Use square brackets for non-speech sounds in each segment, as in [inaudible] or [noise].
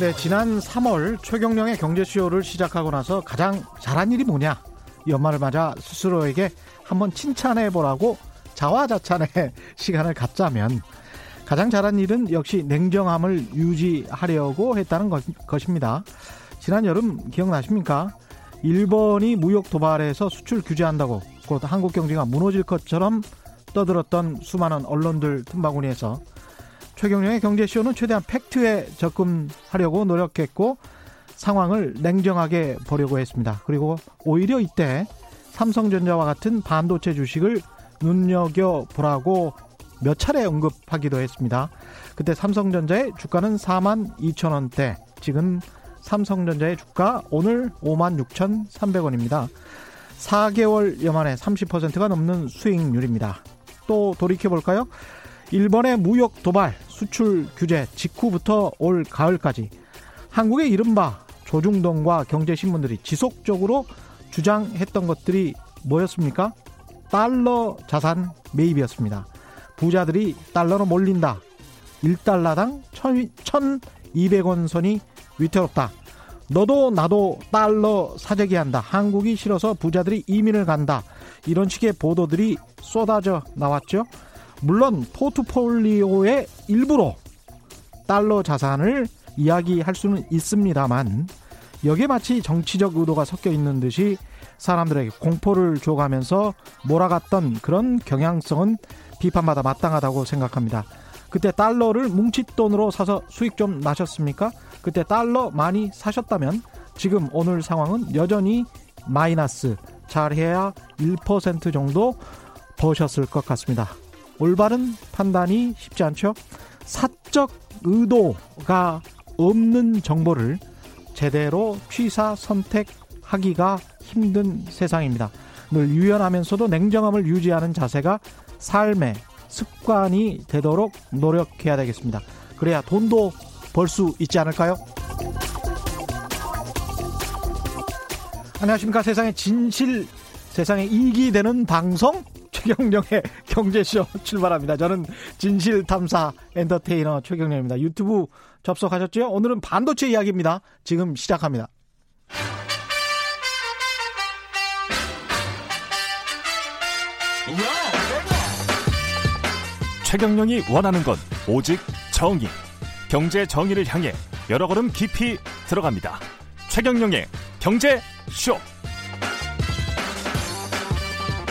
네, 지난 3월 최경령의 경제쇼를 시작하고 나서 가장 잘한 일이 뭐냐? 연말을 맞아 스스로에게 한번 칭찬해 보라고 자화자찬의 [laughs] 시간을 갖자면 가장 잘한 일은 역시 냉정함을 유지하려고 했다는 것입니다. 지난 여름 기억나십니까? 일본이 무역 도발에서 수출 규제한다고 곧 한국 경제가 무너질 것처럼 떠들었던 수많은 언론들 틈바구니에서 최경영의 경제쇼는 최대한 팩트에 접근하려고 노력했고 상황을 냉정하게 보려고 했습니다. 그리고 오히려 이때 삼성전자와 같은 반도체 주식을 눈여겨보라고 몇 차례 언급하기도 했습니다. 그때 삼성전자의 주가는 4만 2천 원대, 지금 삼성전자의 주가 오늘 5만 6천3백원입니다 4개월 여만에 30%가 넘는 수익률입니다. 또 돌이켜볼까요? 일본의 무역 도발, 수출 규제 직후부터 올 가을까지 한국의 이른바 조중동과 경제신문들이 지속적으로 주장했던 것들이 뭐였습니까? 달러 자산 매입이었습니다. 부자들이 달러로 몰린다. 1달러당 1,200원 선이 위태롭다. 너도 나도 달러 사재기 한다. 한국이 싫어서 부자들이 이민을 간다. 이런 식의 보도들이 쏟아져 나왔죠. 물론 포트폴리오의 일부로 달러 자산을 이야기할 수는 있습니다만 여기에 마치 정치적 의도가 섞여 있는 듯이 사람들에게 공포를 줘가면서 몰아갔던 그런 경향성은 비판받아 마땅하다고 생각합니다. 그때 달러를 뭉칫돈으로 사서 수익 좀 나셨습니까? 그때 달러 많이 사셨다면 지금 오늘 상황은 여전히 마이너스 잘해야 1% 정도 버셨을 것 같습니다. 올바른 판단이 쉽지 않죠. 사적 의도가 없는 정보를 제대로 취사 선택하기가 힘든 세상입니다. 늘 유연하면서도 냉정함을 유지하는 자세가 삶의 습관이 되도록 노력해야 되겠습니다. 그래야 돈도 벌 수 있지 않을까요? 안녕하십니까. 세상의 진실, 세상에 이익이 되는 방송 최경령의 경제쇼 출발합니다. 저는 진실탐사 엔터테이너 최경령입니다. 유튜브 접속하셨죠? 오늘은 반도체 이야기입니다. 지금 시작합니다. 최경령이 원하는 건 오직 정의. 경제 정의를 향해 여러 걸음 깊이 들어갑니다. 최경령의 경제쇼.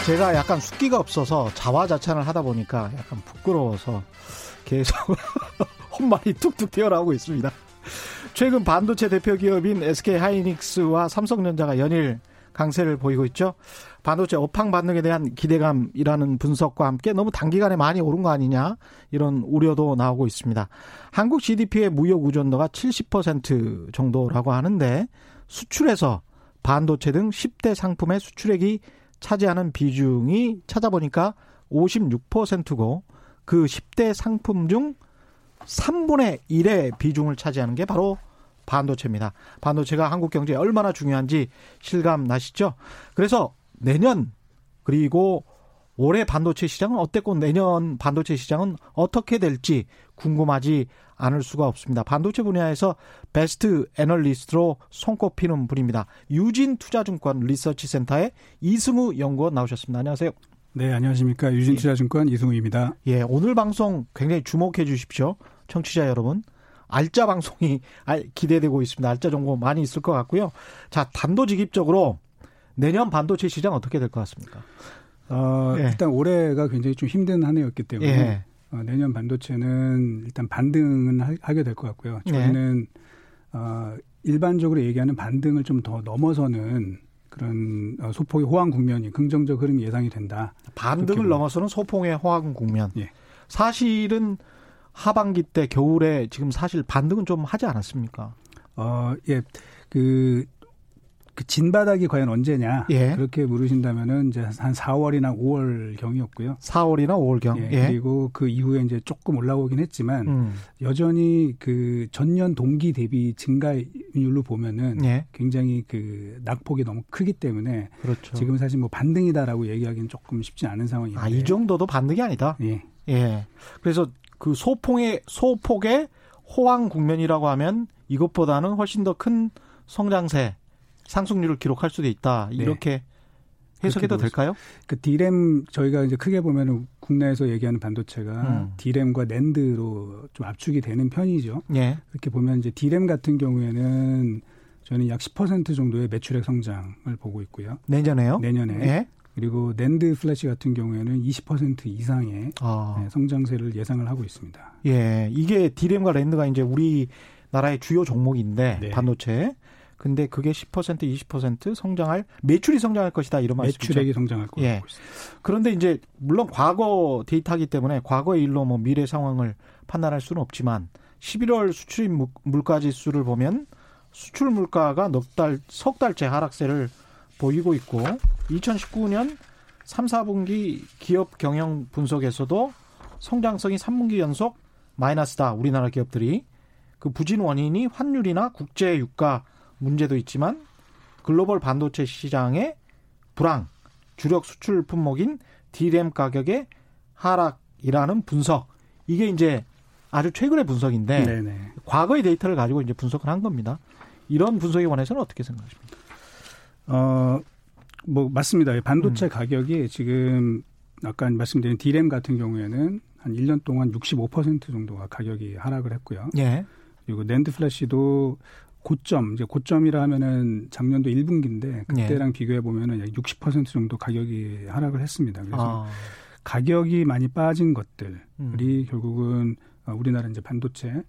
제가 약간 숫기가 없어서 자화자찬을 하다 보니까 약간 부끄러워서 계속 [laughs] 헛말이 툭툭 튀어나오고 있습니다. 최근 반도체 대표 기업인 SK 하이닉스와 삼성전자가 연일 강세를 보이고 있죠. 반도체 업황 반등에 대한 기대감이라는 분석과 함께 너무 단기간에 많이 오른 거 아니냐 이런 우려도 나오고 있습니다. 한국 GDP의 무역 의존도가 70% 정도라고 하는데 수출에서 반도체 등 10대 상품의 수출액이 차지하는 비중이 찾아보니까 56%고 그 10대 상품 중 3분의 1의 비중을 차지하는 게 바로 반도체입니다. 반도체가 한국 경제에 얼마나 중요한지 실감 나시죠? 그래서 내년 그리고 올해 반도체 시장은 어땠고 내년 반도체 시장은 어떻게 될지 궁금하지 않을 수가 없습니다. 반도체 분야에서 베스트 애널리스트로 손꼽히는 분입니다. 유진 투자증권 리서치 센터의 이승우 연구원 나오셨습니다. 안녕하세요. 네, 안녕하십니까. 유진 투자증권 예. 이승우입니다. 예, 오늘 방송 굉장히 주목해 주십시오. 청취자 여러분. 알짜 방송이 기대되고 있습니다. 알짜 정보 많이 있을 것 같고요. 자, 단도직입적으로 내년 반도체 시장 어떻게 될 것 같습니까? 어, 예. 일단 올해가 굉장히 좀 힘든 한 해였기 때문에 예. 어, 내년 반도체는 일단 반등은 하, 게 될 것 같고요. 예. 저희는 예. 어, 일반적으로 얘기하는 반등을 좀 더 넘어서는 그런 어, 소폭의 호황 국면이 긍정적 흐름이 예상이 된다. 반등을 넘어서는 소폭의 호황 국면. 예. 사실은 하반기 때 겨울에 지금 사실 반등은 좀 하지 않았습니까? 어, 예. 그 그 진바닥이 과연 언제냐 예. 그렇게 물으신다면은 이제 한 4월이나 5월 경이었고요. 4월이나 5월 경. 예. 예. 그리고 그 이후에 이제 조금 올라오긴 했지만 음. 여전히 그 전년 동기 대비 증가율로 보면은 예. 굉장히 그 낙폭이 너무 크기 때문에 그렇죠. 지금 사실 뭐 반등이다라고 얘기하기는 조금 쉽지 않은 상황입니다. 아, 이 정도도 반등이 아니다. 예. 예. 그래서 그 소폭의 소폭의 호황 국면이라고 하면 이것보다는 훨씬 더 큰 성장세 상승률을 기록할 수도 있다. 네. 이렇게 해석해도 될까요? 그 디램 저희가 이제 크게 보면은 국내에서 얘기하는 반도체가 음. 디램과 낸드로 좀 압축이 되는 편이죠. 예. 그렇게 보면 이제 디램 같은 경우에는 저는 약 10% 정도의 매출액 성장을 보고 있고요. 내년에요? 내년에. 예. 그리고 NAND flash 같은 경우에는 20% 이상의 아. 네, 성장세를 예상을 하고 있습니다. 예, 이게 디램과 NAND가 이제 우리 나라의 주요 종목인데 네. 반도체. 근데 그게 10% 20% 성장할 매출이 성장할 것이다 이런 말씀이죠. 매출액이 성장할 거라고 예. 그런데 이제 물론 과거 데이터이기 때문에 과거의 일로 뭐 미래 상황을 판단할 수는 없지만 11월 수출 물가 지수를 보면 수출 물가가 넉 달, 석 달째 하락세를 보이고 있고 2019년 3, 4분기 기업 경영 분석에서도 성장성이 3분기 연속 마이너스다. 우리나라 기업들이 그 부진 원인이 환율이나 국제 유가 문제도 있지만 글로벌 반도체 시장의 불황, 주력 수출 품목인 디램 가격의 하락이라는 분석. 이게 이제 아주 최근의 분석인데 네네. 과거의 데이터를 가지고 이제 분석을 한 겁니다. 이런 분석에 관해서는 어떻게 생각하십니까? 어, 뭐 맞습니다. 반도체 음. 가격이 지금 아까 말씀드린 디램 같은 경우에는 한 1년 동안 65% 정도가 가격이 하락을 했고요. 예. 그리고 낸드 플래시도 고점, 이제 고점이라 하면은 작년도 1분기인데 그때랑 예. 비교해 보면은 약 60% 정도 가격이 하락을 했습니다. 그래서 아. 가격이 많이 빠진 것들이 음. 결국은 우리나라 이제 반도체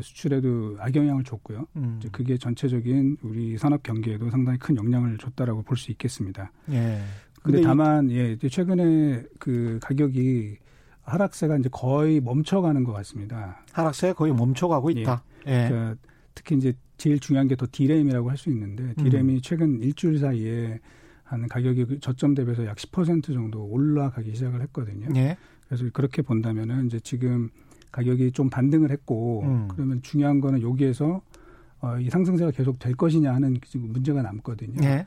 수출에도 악영향을 줬고요. 음. 이제 그게 전체적인 우리 산업 경기에도 상당히 큰 영향을 줬다라고 볼 수 있겠습니다. 예. 근데, 근데 다만 예, 최근에 그 가격이 하락세가 이제 거의 멈춰가는 것 같습니다. 하락세가 거의 멈춰가고 예. 있다. 예. 예. 그러니까 특히 이제 제일 중요한 게 더 디램이라고 할 수 있는데 디램이 음. 최근 일주일 사이에 한 가격이 저점 대비해서 약 10% 정도 올라가기 시작을 했거든요. 예. 그래서 그렇게 본다면은 이제 지금 가격이 좀 반등을 했고 음. 그러면 중요한 거는 여기에서 어, 이 상승세가 계속 될 것이냐 하는 지금 문제가 남거든요. 네.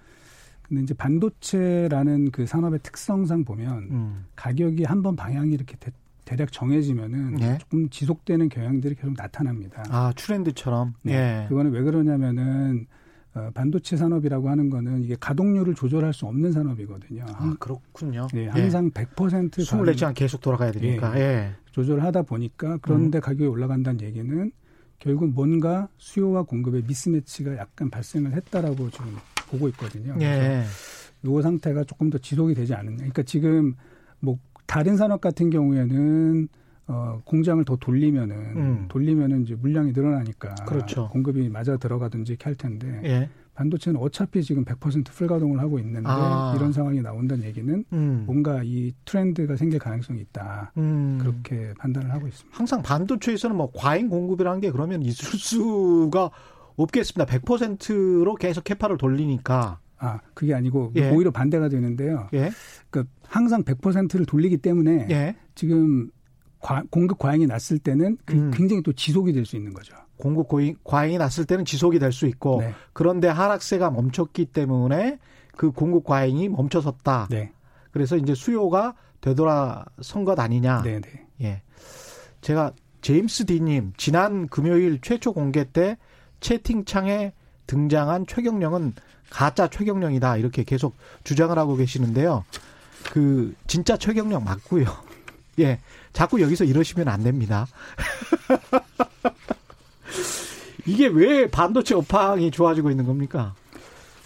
근데 이제 반도체라는 그 산업의 특성상 보면 음. 가격이 한 번 방향이 이렇게 대, 대략 정해지면은 네. 조금 지속되는 경향들이 계속 나타납니다. 아 트렌드처럼. 네. 예. 그거는 왜 그러냐면은 어, 반도체 산업이라고 하는 거는 이게 가동률을 조절할 수 없는 산업이거든요. 아, 그렇군요. 네, 항상 예. 100% 숨을 내지 않 계속 돌아가야 되니까. 예. 예. 조절하다 보니까 그런데 음. 가격이 올라간다는 얘기는 결국 뭔가 수요와 공급의 미스매치가 약간 발생을 했다라고 지금 보고 있거든요. 예. 요 상태가 조금 더 지속이 되지 않느냐. 그러니까 지금 뭐 다른 산업 같은 경우에는 어, 공장을 더 돌리면은 음. 돌리면은 이제 물량이 늘어나니까 그렇죠. 공급이 맞아 들어가든지 이렇게 할 텐데 예. 반도체는 어차피 지금 100% 풀 가동을 하고 있는데 아. 이런 상황이 나온다는 얘기는 음. 뭔가 이 트렌드가 생길 가능성이 있다 음. 그렇게 판단을 하고 있습니다. 항상 반도체에서는 뭐 과잉 공급이라는 게 그러면 있을 수가 없겠습니다. 100%로 계속 캐파를 돌리니까. 아, 그게 아니고 예. 오히려 반대가 되는데요. 예. 그 항상 100%를 돌리기 때문에 예. 지금 과, 공급 과잉이 났을 때는 그 음. 굉장히 또 지속이 될 수 있는 거죠. 공급 과잉이 났을 때는 지속이 될 수 있고 네. 그런데 하락세가 멈췄기 때문에 그 공급 과잉이 멈춰섰다. 네. 그래서 이제 수요가 되돌아선 것 아니냐. 네, 네. 예. 제가 제임스 디님 지난 금요일 최초 공개 때 채팅창에 등장한 최경령은 가짜 최경령이다 이렇게 계속 주장을 하고 계시는데요. 그 진짜 최경령 맞고요. [laughs] 예. 자꾸 여기서 이러시면 안 됩니다. [laughs] 이게 왜 반도체 업황이 좋아지고 있는 겁니까?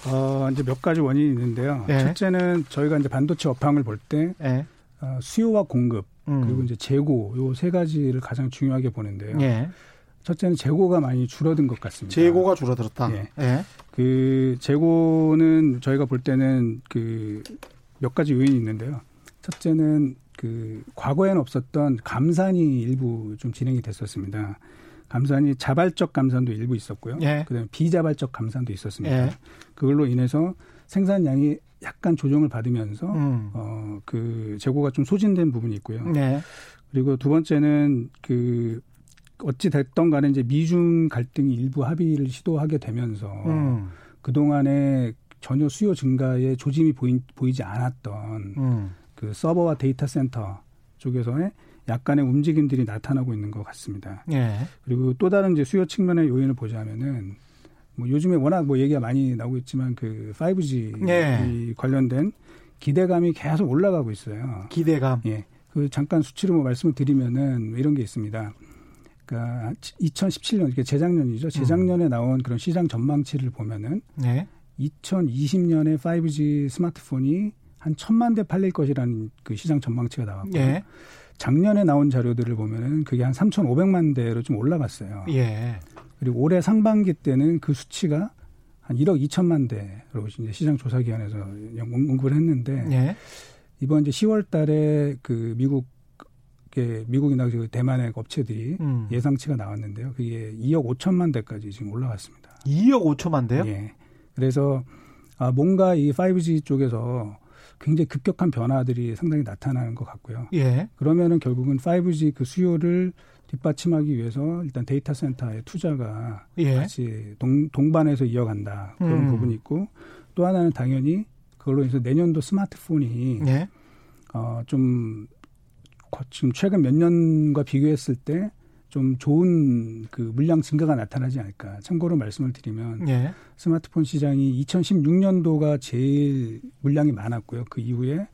어, 이제 몇 가지 원인이 있는데요. 예. 첫째는 저희가 이제 반도체 업황을 볼때 예. 어, 수요와 공급 음. 그리고 이제 재고 요 세 가지를 가장 중요하게 보는데요. 예. 첫째는 재고가 많이 줄어든 것 같습니다. 재고가 줄어들었다. 예. 예. 그 재고는 저희가 볼 때는 그 몇 가지 요인이 있는데요. 첫째는 그 과거에는 없었던 감산이 일부 좀 진행이 됐었습니다. 감산이 자발적 감산도 일부 있었고요. 예. 그다음에 비자발적 감산도 있었습니다. 예. 그걸로 인해서 생산량이 약간 조정을 받으면서 음. 어그 재고가 좀 소진된 부분이 있고요. 예. 그리고 두 번째는 그 어찌 됐던 간에 이제 미중 갈등이 일부 합의를 시도하게 되면서 음. 그동안에 전혀 수요 증가에 조짐이 보이, 보이지 않았던 음. 그 서버와 데이터 센터 쪽에서의 약간의 움직임들이 나타나고 있는 것 같습니다. 예. 그리고 또 다른 이제 수요 측면의 요인을 보자면은 뭐 요즘에 워낙 뭐 얘기가 많이 나오고 있지만 그 5G 예. 관련된 기대감이 계속 올라가고 있어요. 기대감. 예. 그 잠깐 수치로 뭐 말씀을 드리면은 이런 게 있습니다. 그러니까 2017년 이게 재작년이죠. 재작년에 음. 나온 그런 시장 전망치를 보면은 네. 2020년에 5G 스마트폰이 한 천만 대 팔릴 것이라는 그 시장 전망치가 나왔고 예. 작년에 나온 자료들을 보면은 그게 한 3,500만 대로 좀 올라갔어요. 예. 그리고 올해 상반기 때는 그 수치가 한 1억 2천만 대로 이제 시장 조사 기관에서 언급을 했는데 예. 이번 이제 10월 달에 그 미국 미국이나 그 대만의 업체들이 음. 예상치가 나왔는데요. 그게 2억 5천만 대까지 지금 올라갔습니다. 2억 5천만 대요? 예. 그래서 아 뭔가 이 5G 쪽에서 굉장히 급격한 변화들이 상당히 나타나는 것 같고요. 예. 그러면은 결국은 5G 그 수요를 뒷받침하기 위해서 일단 데이터 센터의 투자가 예. 같이 동, 동반해서 이어간다 그런 음. 부분이 있고 또 하나는 당연히 그걸로 인해서 내년도 스마트폰이 예. 어 좀 지금 최근 몇 년과 비교했을 때 좀 좋은 그 물량 증가가 나타나지 않을까. 참고로 말씀을 드리면 예. 스마트폰 시장이 2016년도가 제일 물량이 많았고요. 그 이후에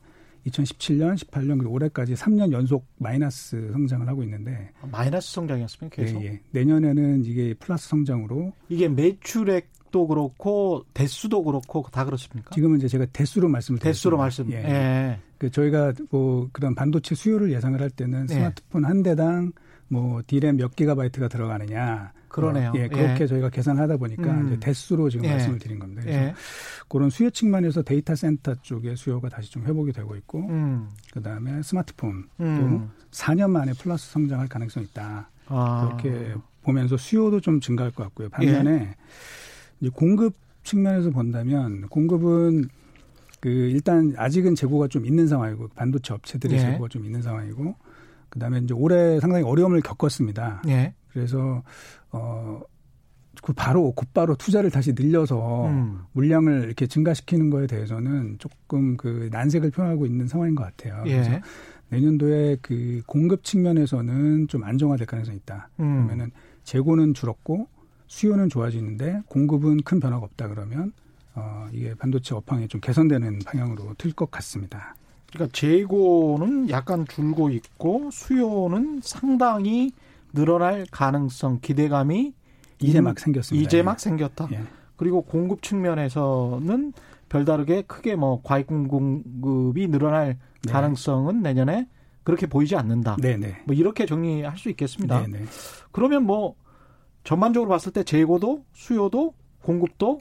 2017년, 18년 그리고 올해까지 3년 연속 마이너스 성장을 하고 있는데 아, 마이너스 성장이었으면 계속 예, 예. 내년에는 이게 플러스 성장으로 이게 매출액 도 그렇고 대수도 그렇고 다 그렇습니까? 지금은 이제 제가 대수로 말씀을 드렸습니다. 대수로 말씀. 예. 예. 그 저희가 뭐 그런 반도체 수요를 예상을 할 때는 네. 스마트폰 한 대당 뭐 디램 몇 기가바이트가 들어가느냐 그러네요. 어, 예, 그렇게 예. 저희가 계산하다 보니까 음. 이제 대수로 지금 예. 말씀을 드린 겁니다. 그래서 예. 그런 수요 측면에서 데이터 센터 쪽의 수요가 다시 좀 회복이 되고 있고 음. 그 다음에 스마트폰 음. 또 4년 만에 플러스 성장할 가능성이 있다. 아. 그렇게 보면서 수요도 좀 증가할 것 같고요. 반면에 예. 이제 공급 측면에서 본다면 공급은 그 일단 아직은 재고가 좀 있는 상황이고 반도체 업체들의 예. 재고가 좀 있는 상황이고 그다음에 이제 올해 상당히 어려움을 겪었습니다. 예. 그래서 어. 그 바로 곧바로 투자를 다시 늘려서 음. 물량을 이렇게 증가시키는 거에 대해서는 조금 그 난색을 표하고 있는 상황인 것 같아요. 예. 그래서 내년도에 그 공급 측면에서는 좀 안정화될 가능성이 있다. 음. 그러면은 재고는 줄었고 수요는 좋아지는데 공급은 큰 변화가 없다 그러면 어, 이게 반도체 업황이 좀 개선되는 방향으로 틀 것 같습니다. 그러니까 재고는 약간 줄고 있고 수요는 상당히 늘어날 가능성 기대감이 이제 막 생겼습니다. 이제 막 예. 생겼다. 예. 그리고 공급 측면에서는 별다르게 크게 뭐 과잉 공급이 늘어날 네. 가능성은 내년에 그렇게 보이지 않는다. 네네. 네. 뭐 이렇게 정리할 수 있겠습니다. 네네. 네. 그러면 뭐 전반적으로 봤을 때 재고도 수요도 공급도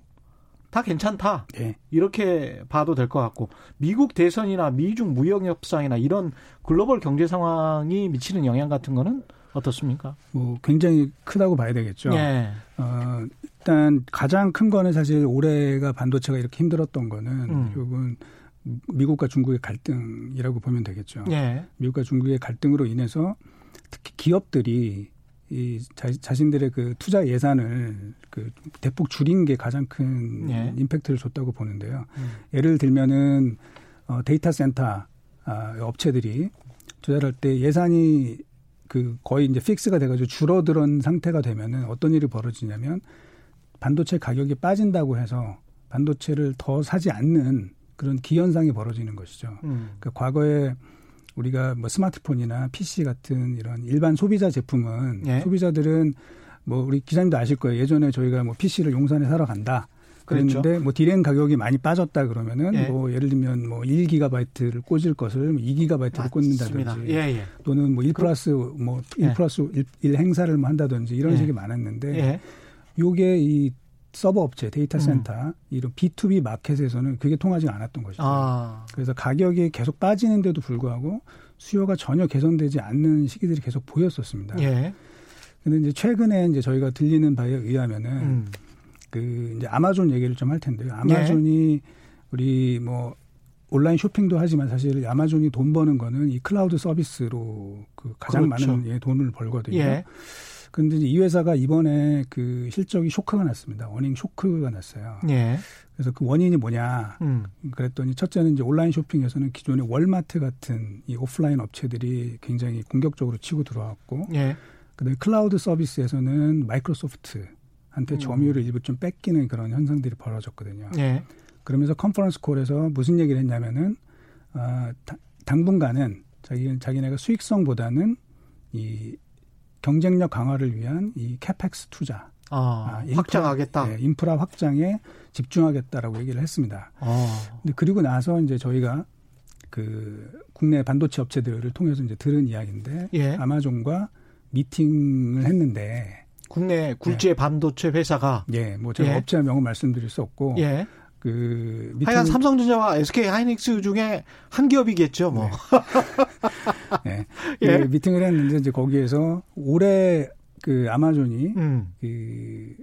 다 괜찮다. 네. 이렇게 봐도 될 것 같고 미국 대선이나 미중 무역 협상이나 이런 글로벌 경제 상황이 미치는 영향 같은 거는 어떻습니까? 뭐 굉장히 크다고 봐야 되겠죠. 네. 어, 일단 가장 큰 거는 사실 올해가 반도체가 이렇게 힘들었던 거는 음. 결국은 미국과 중국의 갈등이라고 보면 되겠죠. 네. 미국과 중국의 갈등으로 인해서 특히 기업들이 이 자, 신들의그 투자 예산을 그 대폭 줄인 게 가장 큰 예. 임팩트를 줬다고 보는데요. 음. 예를 들면은 어 데이터 센터 아, 업체들이 투자를 할 때 예산이 그 거의 이제 fix가 돼가지고 줄어드는 상태가 되면은 어떤 일이 벌어지냐면 반도체 가격이 빠진다고 해서 반도체를 더 사지 않는 그런 기현상이 벌어지는 것이죠. 음. 그러니까 과거에 우리가 뭐 스마트폰이나 PC 같은 이런 일반 소비자 제품은 예. 소비자들은 뭐 우리 기자님도 아실 거예요. 예전에 저희가 뭐 PC를 용산에 사러 간다. 그랬는데 그렇죠. 뭐 디램 가격이 많이 빠졌다 그러면은 예. 뭐 예를 들면 뭐 1기가바이트를 꽂을 것을 2기가바이트를 뭐 꽂는다든지 예, 예. 또는 뭐1 플러스 뭐1 예. 플러스 1, 1 행사를 뭐 한다든지 이런 예. 식이 많았는데 예. 요게 이 서버 업체, 데이터 센터 음. 이런 B2B 마켓에서는 그게 통하지 않았던 것이죠. 아. 그래서 가격이 계속 빠지는데도 불구하고 수요가 전혀 개선되지 않는 시기들이 계속 보였었습니다. 예. 근데 이제 최근에 이제 저희가 들리는 바에 의하면은 음. 그 이제 아마존 얘기를 좀 할 텐데요. 아마존이 예. 우리 뭐 온라인 쇼핑도 하지만 사실 아마존이 돈 버는 거는 이 클라우드 서비스로 그 가장 그렇죠. 많은 예, 돈을 벌거든요. 예. 근데 이 회사가 이번에 그 실적이 쇼크가 났습니다. earning shock가 났어요. 예. 그래서 그 원인이 뭐냐? 음. 그랬더니 첫째는 이제 온라인 쇼핑에서는 기존의 월마트 같은 이 오프라인 업체들이 굉장히 공격적으로 치고 들어왔고, 예. 그다음에 클라우드 서비스에서는 마이크로소프트한테 음. 점유율을 일부 좀 뺏기는 그런 현상들이 벌어졌거든요. 예. 그러면서 conference call에서 무슨 얘기를 했냐면은 어, 당분간은 자기 자기네가 수익성보다는 이 경쟁력 강화를 위한 이 CAPEX 투자 아, 아 인프라, 확장하겠다. 네, 인프라 확장에 집중하겠다라고 얘기를 했습니다. 아. 근데 그리고 나서 이제 저희가 그 국내 반도체 업체들을 통해서 이제 들은 이야기인데 예. 아마존과 미팅을 했는데 국내 굴지의 네. 반도체 회사가 예, 뭐 제가 예. 업체 명은 말씀드릴 수 없고 예. 그. 하여간 삼성전자와 SK 하이닉스 중에 한 기업이겠죠, 뭐. 네. 네. [laughs] 예. 그 미팅을 했는데 이제 거기에서 올해 그 아마존이 음. 그,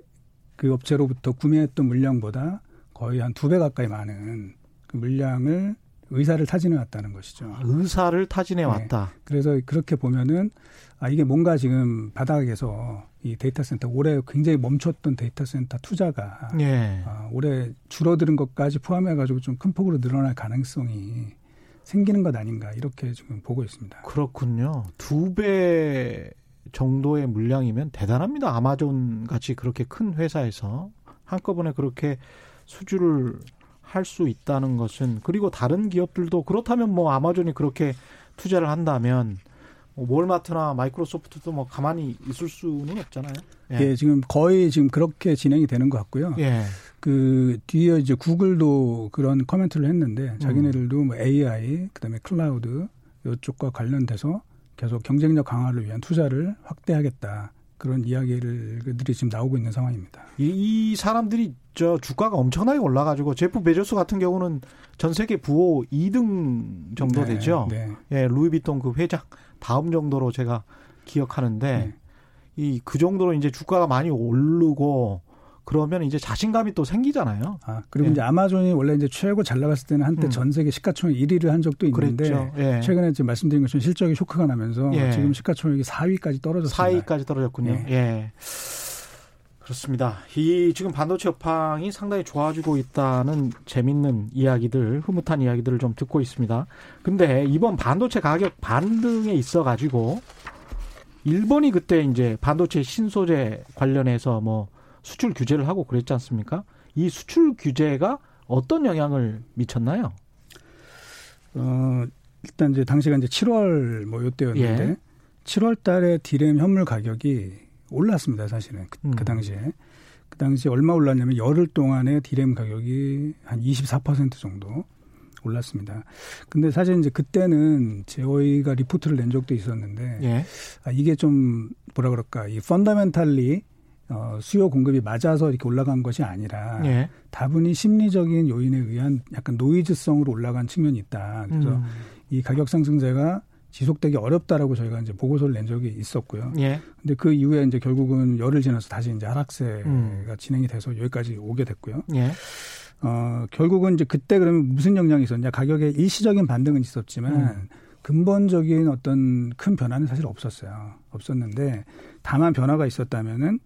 그 업체로부터 구매했던 물량보다 거의 한 두 배 가까이 많은 그 물량을 의사를 타진해 왔다는 것이죠. 아, 의사를 타진해 네. 왔다. 그래서 그렇게 보면은 아 이게 뭔가 지금 바닥에서 이 데이터 센터 올해 굉장히 멈췄던 데이터 센터 투자가 예. 아, 올해 줄어드는 것까지 포함해 가지고 좀 큰 폭으로 늘어날 가능성이 생기는 것 아닌가 이렇게 지금 보고 있습니다. 그렇군요. 두 배 정도의 물량이면 대단합니다. 아마존 같이 그렇게 큰 회사에서 한꺼번에 그렇게 수주를 할 수 있다는 것은 그리고 다른 기업들도 그렇다면 뭐 아마존이 그렇게 투자를 한다면 뭐 월마트나 마이크로소프트도 뭐 가만히 있을 수는 없잖아요. 예. 예. 지금 거의 지금 그렇게 진행이 되는 것 같고요. 예. 그 뒤에 이제 구글도 그런 코멘트를 했는데 자기네들도 뭐 AI 그다음에 클라우드 이쪽과 관련돼서 계속 경쟁력 강화를 위한 투자를 확대하겠다. 그런 이야기들이 지금 나오고 있는 상황입니다. 이, 이 사람들이 저 주가가 엄청나게 올라가지고 제프 베조스 같은 경우는 전 세계 부호 2등 정도 네, 되죠. 네. 예, 루이비통 그 회장 다음 정도로 제가 기억하는데 네. 이그 정도로 이제 주가가 많이 오르고 그러면 이제 자신감이 또 생기잖아요. 아, 그리고 예. 이제 아마존이 원래 이제 최고 잘 나갔을 때는 한때 음. 전 세계 시가총액 1위를 한 적도 있는데 예. 최근에 지금 말씀드린 것처럼 실적이 쇼크가 나면서 예. 지금 시가총액이 4위까지 떨어졌습니다. 4위까지 떨어졌군요. 예. 예. 그렇습니다. 이 지금 반도체 업황이 상당히 좋아지고 있다는 재밌는 이야기들, 흐뭇한 이야기들을 좀 듣고 있습니다. 근데 이번 반도체 가격 반등에 있어 가지고 일본이 그때 이제 반도체 신소재 관련해서 뭐 수출 규제를 하고 그랬지 않습니까? 이 수출 규제가 어떤 영향을 미쳤나요? 어, 일단 이제 당시가 이제 7월 뭐 요때였는데 예. 7월 달에 디램 현물 가격이 올랐습니다, 사실은. 그, 음. 그 당시에. 그 당시에 얼마 올랐냐면 열흘 동안에 디램 가격이 한 24% 정도 올랐습니다. 근데 사실 이제 그때는 저희가 리포트를 낸 적도 있었는데 예. 아, 이게 좀 뭐라 그럴까 이 펀더멘탈리 어, 수요 공급이 맞아서 이렇게 올라간 것이 아니라 예. 다분히 심리적인 요인에 의한 약간 노이즈성으로 올라간 측면이 있다. 그래서 음. 이 가격 상승세가 지속되기 어렵다라고 저희가 이제 보고서를 낸 적이 있었고요. 예. 근데 그 이후에 이제 결국은 열흘 지나서 다시 이제 하락세가 음. 진행이 돼서 여기까지 오게 됐고요. 예. 어, 결국은 이제 그때 그러면 무슨 영향이 있었냐. 가격에 일시적인 반등은 있었지만 음. 근본적인 어떤 큰 변화는 사실 없었어요. 없었는데 다만 변화가 있었다면은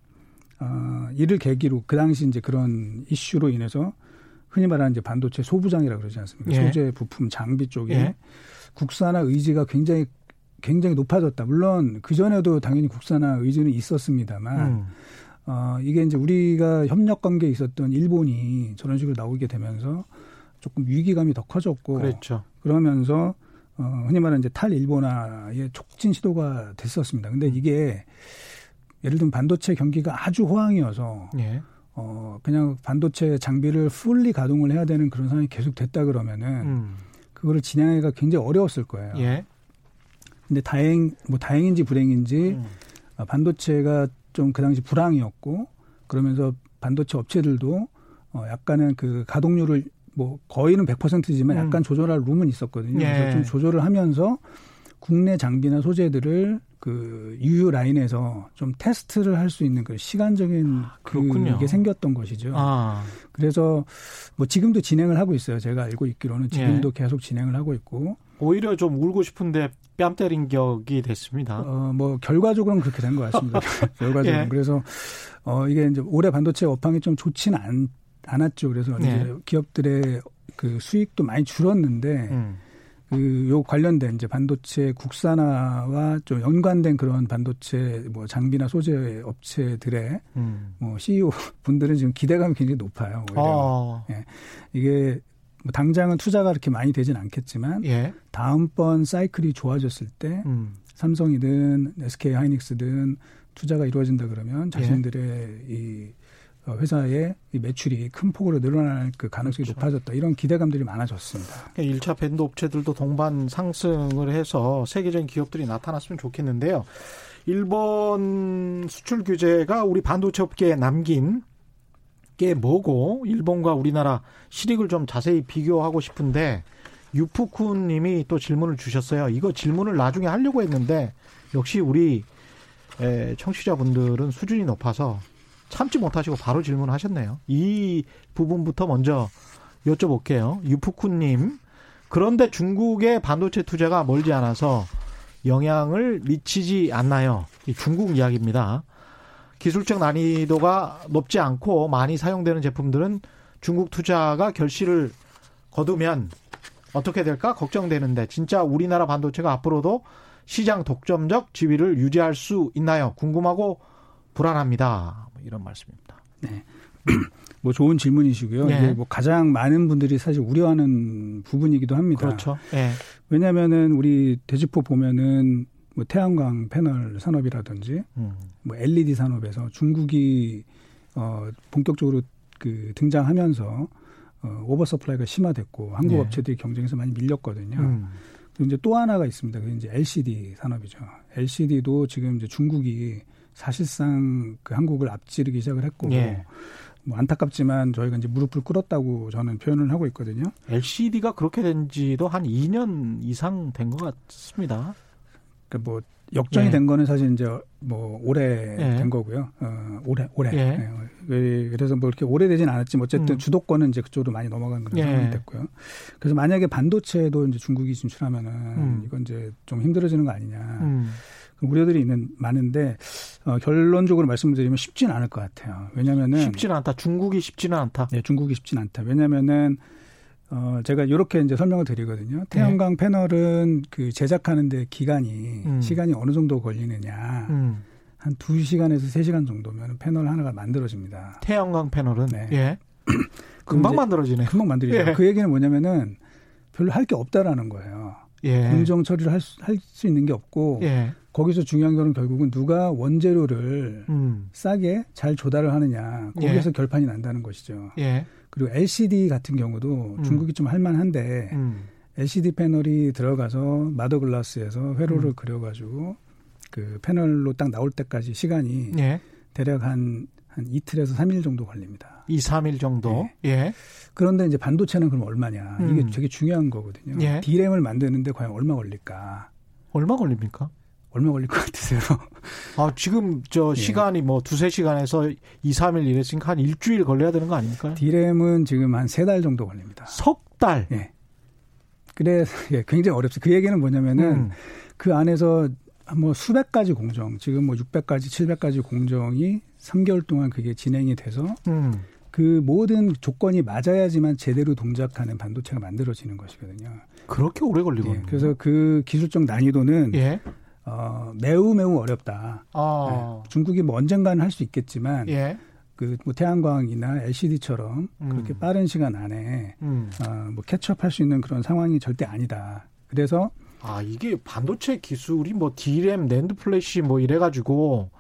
어, 이를 계기로 그 당시 이제 그런 이슈로 인해서 흔히 말하는 이제 반도체 소부장이라고 그러지 않습니까? 예. 소재 부품 장비 쪽에 예. 국산화 의지가 굉장히 굉장히 높아졌다. 물론 그 전에도 당연히 국산화 의지는 있었습니다만 음. 어, 이게 이제 우리가 협력 관계에 있었던 일본이 저런 식으로 나오게 되면서 조금 위기감이 더 커졌고 그렇죠. 그러면서 어, 흔히 말하는 이제 탈일본화의 촉진 시도가 됐었습니다. 근데 이게 예를 들면 반도체 경기가 아주 호황이어서 예. 어, 그냥 반도체 장비를 풀리 가동을 해야 되는 그런 상황이 계속 됐다 그러면은 음. 그거를 진행하기가 굉장히 어려웠을 거예요. 예. 근데 다행 뭐 다행인지 불행인지 음. 어, 반도체가 좀 그 당시 불황이었고 그러면서 반도체 업체들도 어 약간은 그 가동률을 뭐 거의는 100%지만 약간 음. 조절할 룸은 있었거든요. 예. 그래서 좀 조절을 하면서 국내 장비나 소재들을 그 유유 라인에서 좀 테스트를 할 수 있는 그 시간적인 아, 그게 생겼던 것이죠. 아. 그래서 뭐 지금도 진행을 하고 있어요. 제가 알고 있기로는 지금도 예. 계속 진행을 하고 있고 오히려 좀 울고 싶은데 뺨 때린 격이 됐습니다. 어, 뭐 결과적으로는 그렇게 된 것 같습니다. [laughs] [laughs] 결과적으로 예. 그래서 어 이게 이제 올해 반도체 업황이 좀 좋지는 않, 않았죠. 그래서 예. 이제 기업들의 그 수익도 많이 줄었는데 음. 그요 관련된 이제 반도체 국산화와 좀 연관된 그런 반도체 뭐 장비나 소재 업체들의 음. 뭐 CEO [laughs] 분들은 지금 기대감이 굉장히 높아요. 오히려. 아. 예. 이게 뭐 당장은 투자가 그렇게 많이 되진 않겠지만 예. 다음번 사이클이 좋아졌을 때 음. 삼성이든 SK 하이닉스든 투자가 이루어진다 그러면 자신들의 예. 이 어, 회사의 이 매출이 큰 폭으로 늘어날 그 가능성이 그렇죠. 높아졌다. 이런 기대감들이 많아졌습니다. 1차 그러니까 밴드 업체들도 동반 상승을 해서 세계적인 기업들이 나타났으면 좋겠는데요. 일본 수출 규제가 우리 반도체 업계에 남긴 게 뭐고 일본과 우리나라 실익을 좀 자세히 비교하고 싶은데 유푸쿤 님이 또 질문을 주셨어요. 이거 질문을 나중에 하려고 했는데 역시 우리 청취자분들은 수준이 높아서 참지 못하시고 바로 질문하셨네요. 이 부분부터 먼저 여쭤볼게요. 유푸쿠님. 그런데 중국의 반도체 투자가 멀지 않아서 영향을 미치지 않나요? 중국 이야기입니다. 기술적 난이도가 높지 않고 많이 사용되는 제품들은 중국 투자가 결실을 거두면 어떻게 될까 걱정되는데 진짜 우리나라 반도체가 앞으로도 시장 독점적 지위를 유지할 수 있나요? 궁금하고 불안합니다. 뭐 이런 말씀입니다. 네. [clears throat] 뭐 좋은 질문이시고요. 네. 이게 뭐 가장 많은 분들이 사실 우려하는 부분이기도 합니다. 그렇죠. 네. 왜냐하면은 우리 데자뷰 보면은 뭐 태양광 패널 산업이라든지 음. 뭐 LED 산업에서 중국이 어 본격적으로 그 등장하면서 어 oversupply가 심화됐고 한국 네. 업체들이 경쟁에서 많이 밀렸거든요. 음. 그리고 이제 또 하나가 있습니다. 그게 이제 LCD 산업이죠. LCD도 지금 이제 중국이 사실상 그 한국을 앞지르기 시작을 했고 예. 뭐 안타깝지만 저희가 이제 무릎을 꿇었다고 저는 표현을 하고 있거든요. LCD가 그렇게 된 지도 한 2년 이상 된 것 같습니다. 그러니까 뭐 역전이 예. 된 거는 사실 이제 뭐 올해 예. 된 거고요. 어, 올해 올해. 예. 네. 그래서 뭐 이렇게 오래되진 않았지만 어쨌든 음. 주도권은 이제 그쪽으로 많이 넘어간 그런 예. 상황이 됐고요. 그래서 만약에 반도체도 이제 중국이 진출하면은 음. 이건 이제 좀 힘들어지는 거 아니냐. 음. 우려들이 있는 많은데 어, 결론적으로 말씀드리면 쉽지는 않을 것 같아요. 왜냐면은 쉽지는 않다. 중국이 쉽지는 않다. 네, 중국이 쉽지는 않다. 왜냐면은 어, 제가 이렇게 이제 설명을 드리거든요. 태양광 네. 패널은 그 제작하는데 기간이, 음. 시간이 어느 정도 걸리느냐. 음. 한 2시간에서 3시간 정도면 패널 하나가 만들어집니다. 태양광 패널은? 네. 예. [clears throat] 금방 만들어지네. 금방 만들어지죠. 예. 그 얘기는 뭐냐면은 별로 할 게 없다라는 거예요. 예. 공정 처리를 할 수, 할 수 있는 게 없고 예. 거기서 중요한 거는 결국은 누가 원재료를 음. 싸게 잘 조달을 하느냐 거기에서 예. 결판이 난다는 것이죠. 예. 그리고 LCD 같은 경우도 음. 중국이 좀 할만한데 음. LCD 패널이 들어가서 마더 글라스에서 회로를 음. 그려가지고 그 패널로 딱 나올 때까지 시간이 예. 대략 한, 한 이틀에서 3일 정도 걸립니다. 2, 3일 정도? 예. 예. 그런데 이제 반도체는 그럼 얼마냐. 이게 음. 되게 중요한 거거든요. 예. D램을 만드는데 과연 얼마 걸릴까? 얼마 걸립니까? 얼마 걸릴 것 같으세요? 아, 지금 저 예. 시간이 뭐 두세 시간에서 2, 3일 이랬으니까 한 일주일 걸려야 되는 거 아닙니까? 디램은 지금 한 세 달 정도 걸립니다. 석 달? 예. 그래서 [laughs] 예, 굉장히 어렵습니다. 그 얘기는 뭐냐면은 음. 그 안에서 뭐 수백 가지 공정, 지금 뭐 600가지, 700가지 공정이 3개월 동안 그게 진행이 돼서 음. 그 모든 조건이 맞아야지만 제대로 동작하는 반도체가 만들어지는 것이거든요. 그렇게 오래 걸리거든요. 예, 그래서 그 기술적 난이도는 예. 어, 매우 매우 어렵다. 아. 네. 중국이 뭐 언젠가는 할 수 있겠지만 예. 그뭐 태양광이나 LCD처럼 음. 그렇게 빠른 시간 안에 음. 어, 뭐 catch up할 수 있는 그런 상황이 절대 아니다. 그래서 아 이게 반도체 기술이 뭐 D램, NAND flash 뭐 이래가지고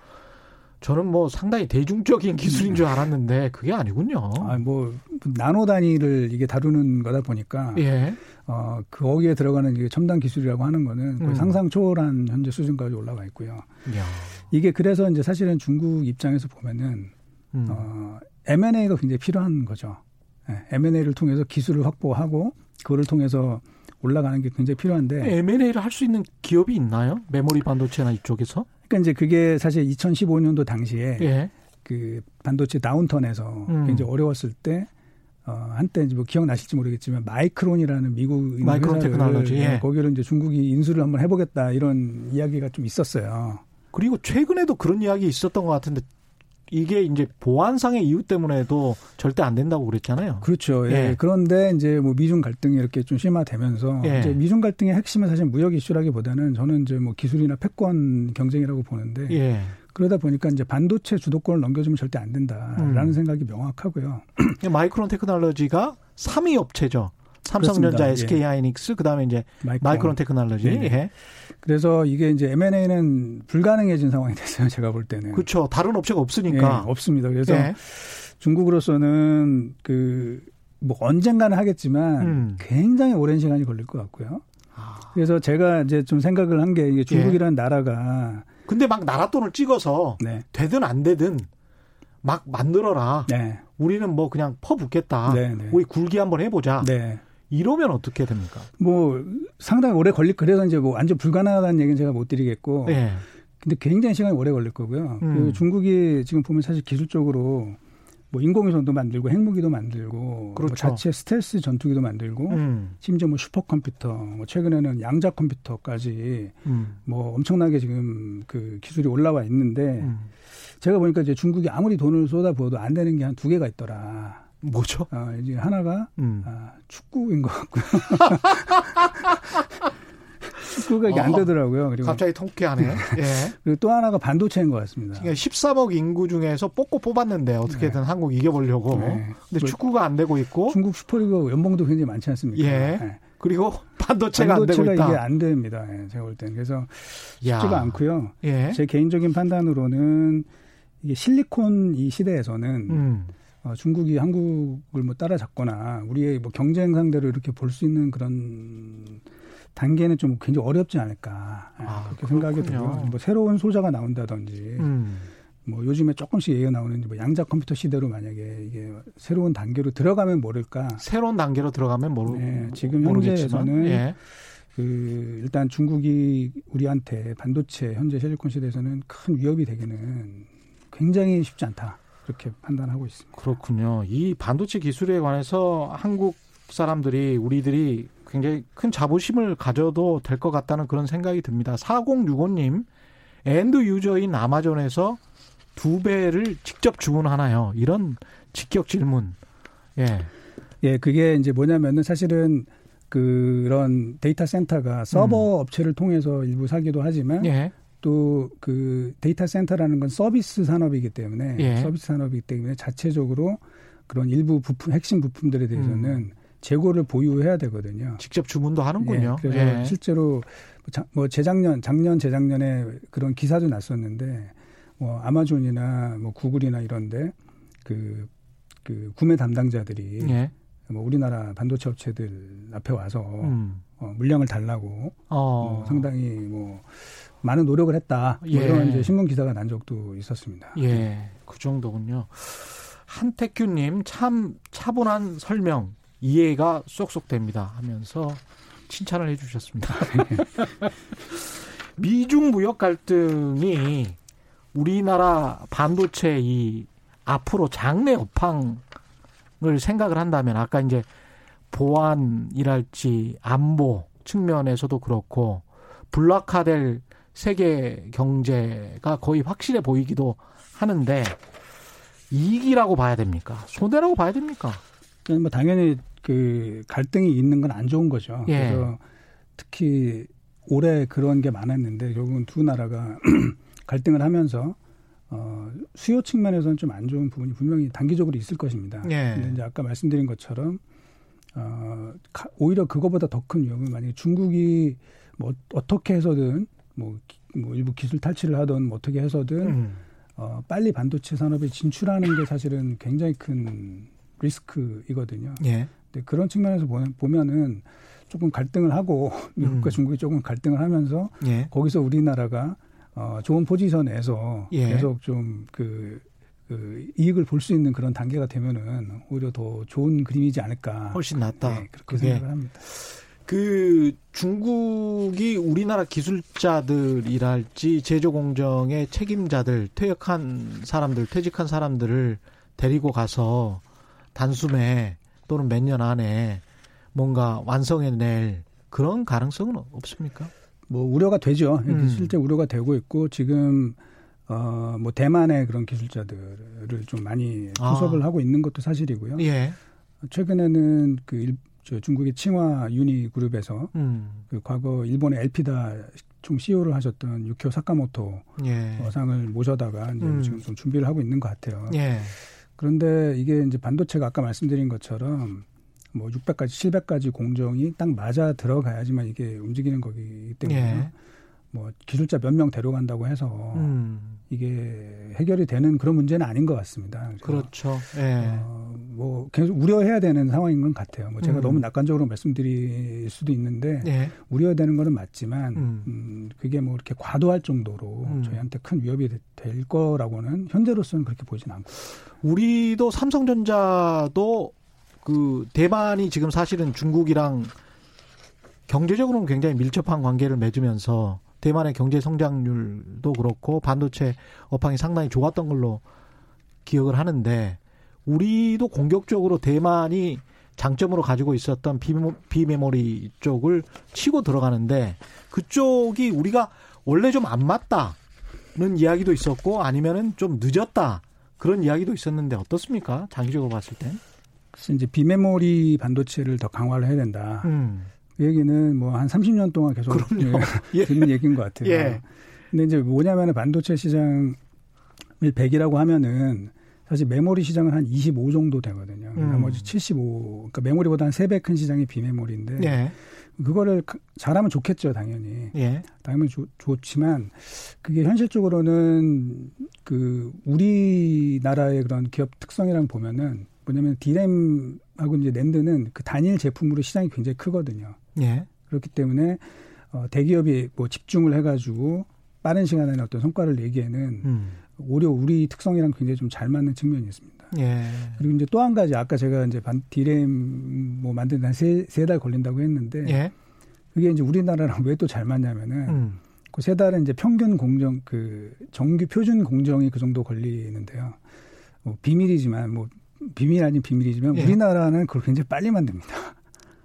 저는 뭐 상당히 대중적인 기술인 줄 알았는데 그게 아니군요. 아 뭐 나노 단위를 이게 다루는 거다 보니까 예. 어, 거기에 들어가는 이게 첨단 기술이라고 하는 거는 음. 상상 초월한 현재 수준까지 올라가 있고요. 야. 이게 그래서 이제 사실은 중국 입장에서 보면은 음. 어, M&A가 굉장히 필요한 거죠. 네, M&A를 통해서 기술을 확보하고 그거를 통해서 올라가는 게 굉장히 필요한데 M&A를 할 수 있는 기업이 있나요? 메모리 반도체나 이쪽에서? 그러니까 이제 그게 사실 2015년도 당시에 예. 그 반도체 다운턴에서 음. 굉장히 어려웠을 때 어, 한때 이제 뭐 기억나실지 모르겠지만 마이크론이라는 미국 마이크론 테크놀로지 예. 거기를 이제 중국이 인수를 한번 해보겠다 이런 이야기가 좀 있었어요. 그리고 최근에도 그런 이야기 있었던 것 같은데 이게 이제 보안상의 이유 때문에도 절대 안 된다고 그랬잖아요. 그렇죠. 예. 예. 그런데 이제 뭐 미중 갈등이 이렇게 좀 심화되면서 예. 이제 미중 갈등의 핵심은 사실 무역 이슈라기보다는 저는 이제 뭐 기술이나 패권 경쟁이라고 보는데 예. 그러다 보니까 이제 반도체 주도권을 넘겨주면 절대 안 된다라는 음. 생각이 명확하고요. 마이크론 테크놀로지가 3위 업체죠. 삼성전자, SK 하이닉스, 예. 그다음에 이제 마이크론, 테크놀로지. 네. 예. 그래서 이게 이제 M&A는 불가능해진 상황이 됐어요. 제가 볼 때는. 그렇죠. 다른 업체가 없으니까. 예, 없습니다. 그래서 예. 중국으로서는 그 뭐 언젠가는 하겠지만 음. 굉장히 오랜 시간이 걸릴 것 같고요. 아. 그래서 제가 이제 좀 생각을 한 게 이게 중국이라는 예. 나라가 근데 막 나라 돈을 찍어서 네. 되든 안 되든 막 만들어라. 네. 우리는 뭐 그냥 퍼붓겠다. 네, 네. 우리 굴기 한번 해보자. 네. 이러면 어떻게 됩니까? 뭐 상당히 오래 걸릴 그래서 이제 뭐 완전 불가능하다는 얘기는 제가 못 드리겠고. 네. 근데 굉장히 시간이 오래 걸릴 거고요. 음. 그 중국이 지금 보면 사실 기술적으로 뭐 인공위성도 만들고 핵무기도 만들고 뭐 그렇죠. 뭐 자체 스텔스 전투기도 만들고 음. 심지어 뭐 슈퍼컴퓨터 뭐 최근에는 양자 컴퓨터까지 음. 뭐 엄청나게 지금 그 기술이 올라와 있는데 음. 제가 보니까 이제 중국이 아무리 돈을 쏟아부어도 안 되는 게 한 두 개가 있더라. 뭐죠? 어, 이제 하나가 음. 아, 축구인 것 같고요. [laughs] 축구가 이게 어, 안 되더라고요. 그리고 갑자기 통쾌하네. 예. 그리고 또 하나가 반도체인 것 같습니다. 그러니까 13억 인구 중에서 뽑고 뽑았는데 어떻게든 네. 한국 이겨보려고. 네. 근데 축구가 안 되고 있고. 중국 슈퍼리그 연봉도 굉장히 많지 않습니까? 예. 네. 그리고 반도체가, 반도체가 안 되고 있다. 이게 안 됩니다. 예, 제가 볼 때는 그래서 쉽지가 야. 않고요. 예. 제 개인적인 판단으로는 이게 실리콘 이 시대에서는 음. 어, 중국이 한국을 뭐 따라잡거나 우리의 뭐 경쟁 상대로 이렇게 볼 수 있는 그런 단계는 좀 굉장히 어렵지 않을까 예, 아, 그렇게 그렇군요. 생각이 들고요. 뭐 새로운 소자가 나온다든지 음. 뭐 요즘에 조금씩 얘기가 나오는 뭐 양자 컴퓨터 시대로 만약에 이게 새로운 단계로 들어가면 모를까. 새로운 단계로 들어가면 모르. 네, 지금 현재에서는 예. 그 일단 중국이 우리한테 반도체 현재 실리콘 시대에서는 큰 위협이 되기는 굉장히 쉽지 않다. 그렇게 판단하고 있습니다. 그렇군요. 이 반도체 기술에 관해서 한국 사람들이 우리들이 굉장히 큰 자부심을 가져도 될 것 같다는 그런 생각이 듭니다. 4065님, end user인 아마존에서 두 배를 직접 주문하나요? 이런 직격 질문. 예. 예, 그게 이제 뭐냐면은 사실은 그런 데이터 센터가 서버 음. 업체를 통해서 일부 사기도 하지만 예. 또 그 데이터 센터라는 건 서비스 산업이기 때문에 예. 서비스 산업이기 때문에 자체적으로 그런 일부 부품 핵심 부품들에 대해서는 음. 재고를 보유해야 되거든요. 직접 주문도 하는군요. 예, 그래서 예. 실제로 뭐, 뭐 재작년, 작년, 재작년에 그런 기사도 났었는데 뭐 아마존이나 뭐 구글이나 이런데 그, 그 구매 담당자들이 예. 뭐 우리나라 반도체 업체들 앞에 와서 음. 어, 물량을 달라고 어. 뭐 상당히 뭐 많은 노력을 했다. 뭐 예. 이런 이제 신문 기사가 난 적도 있었습니다. 예, 그 정도군요. 한태규님 참 차분한 설명 이해가 쏙쏙 됩니다 하면서 칭찬을 해주셨습니다. [laughs] [laughs] 미중 무역 갈등이 우리나라 반도체 이 앞으로 장래 업황 을 생각을 한다면 아까 이제 보안이랄지 안보 측면에서도 그렇고 불락화될 세계 경제가 거의 확실해 보이기도 하는데 이익이라고 봐야 됩니까? 손해라고 봐야 됩니까? 뭐 당연히 그 갈등이 있는 건 안 좋은 거죠. 예. 그래서 특히 올해 그런 게 많았는데 결국은 두 나라가 [clears throat] 갈등을 하면서 어, 수요 측면에서는 좀 안 좋은 부분이 분명히 단기적으로 있을 것입니다. 예. 근데 이제 아까 말씀드린 것처럼 어, 오히려 그거보다 더 큰 위험은 만약에 중국이 뭐 어떻게 해서든 뭐, 뭐 일부 기술 탈취를 하든 뭐 어떻게 해서든 음. 어, 빨리 반도체 산업에 진출하는 게 사실은 굉장히 큰 리스크이거든요. 예. 근데 그런 측면에서 보면은 조금 갈등을 하고 미국과 음. 중국이 조금 갈등을 하면서 예. 거기서 우리나라가 어, 좋은 포지션에서 예. 계속 좀그 그 이익을 볼 수 있는 그런 단계가 되면은 오히려 더 좋은 그림이지 않을까. 훨씬 낫다. 네, 그렇게 그게. 생각을 합니다. 그 중국이 우리나라 기술자들이랄지 제조 공정의 책임자들 퇴역한 사람들 퇴직한 사람들을 데리고 가서 단숨에 또는 몇 년 안에 뭔가 완성해낼 그런 가능성은 없습니까? 뭐 우려가 되죠. 음. 실제 우려가 되고 있고 지금 어 뭐 대만의 그런 기술자들을 좀 많이 후속을 아. 하고 있는 것도 사실이고요. 예. 최근에는 그 일, 저 중국의 칭화 유니 그룹에서 음. 그 과거 일본의 엘피다 총 CEO를 하셨던 유키오 사카모토 예. 상을 모셔다가 이제 음. 지금 좀 준비를 하고 있는 것 같아요. 예. 그런데 이게 이제 반도체가 아까 말씀드린 것처럼 뭐 600까지 700까지 공정이 딱 맞아 들어가야지만 이게 움직이는 거기 때문에 예. 뭐 기술자 몇 명 데려간다고 해서 음. 이게 해결이 되는 그런 문제는 아닌 것 같습니다. 그렇죠. 예. 어, 뭐 계속 우려해야 되는 상황인 것 같아요. 뭐 제가 음. 너무 낙관적으로 말씀드릴 수도 있는데 예. 우려되는 거는 맞지만 음. 음, 그게 뭐 이렇게 과도할 정도로 음. 저희한테 큰 위협이 될 거라고는 현재로서는 그렇게 보지는 않고. 우리도 삼성전자도 그 대만이 지금 사실은 중국이랑 경제적으로는 굉장히 밀접한 관계를 맺으면서 대만의 경제 성장률도 그렇고 반도체 업황이 상당히 좋았던 걸로 기억을 하는데 우리도 공격적으로 대만이 장점으로 가지고 있었던 비메모리 쪽을 치고 들어가는데 그쪽이 우리가 원래 좀 안 맞다는 이야기도 있었고 아니면은 좀 늦었다 그런 이야기도 있었는데 어떻습니까? 장기적으로 봤을 땐? 그래서 이제 비메모리 반도체를 더 강화를 해야 된다. 음. 그 얘기는 뭐 한 30년 동안 계속 예, 듣는 얘기인 것 같아요. 예. 근데 이제 뭐냐면 반도체 시장을 100이라고 하면은 사실 메모리 시장은 한 25 정도 되거든요. 음. 나머지 75. 그러니까 메모리보다 한 3배 큰 시장이 비메모리인데 예. 그거를 잘하면 좋겠죠, 당연히. 예. 당연히 좋, 좋지만 그게 현실적으로는 그 우리나라의 그런 기업 특성이랑 보면은 뭐냐면 디램하고 이제 랜드는 그 단일 제품으로 시장이 굉장히 크거든요. 예. 그렇기 때문에 어, 대기업이 뭐 집중을 해가지고 빠른 시간에 어떤 성과를 내기에는 음. 오히려 우리 특성이랑 굉장히 좀 잘 맞는 측면이 있습니다. 예. 그리고 이제 또 한 가지 아까 제가 이제 반, 디램 뭐 만드는 한세세 달 걸린다고 했는데 예. 그게 이제 우리나라랑 왜 또 잘 맞냐면은 음. 그세 달은 이제 평균 공정 그 정규 표준 공정이 그 정도 걸리는데요. 뭐 비밀이지만 뭐 비밀 아닌 비밀이지만 예. 우리나라는 그걸 굉장히 빨리 만듭니다.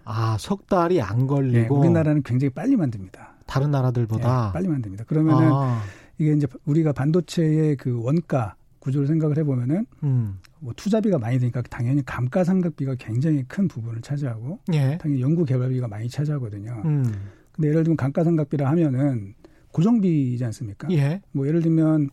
아, 석 달이 안 걸리고 네, 우리나라는 굉장히 빨리 만듭니다. 다른 나라들보다 네, 빨리 만듭니다. 그러면은 아. 이게 이제 우리가 반도체의 그 원가 구조를 생각을 해보면은 음. 뭐 투자비가 많이 드니까 당연히 감가상각비가 굉장히 큰 부분을 차지하고 예. 당연히 연구 개발비가 많이 차지하거든요. 음. 근데 예를 들면 감가상각비라 하면은 고정비이지 않습니까? 예. 뭐 예를 들면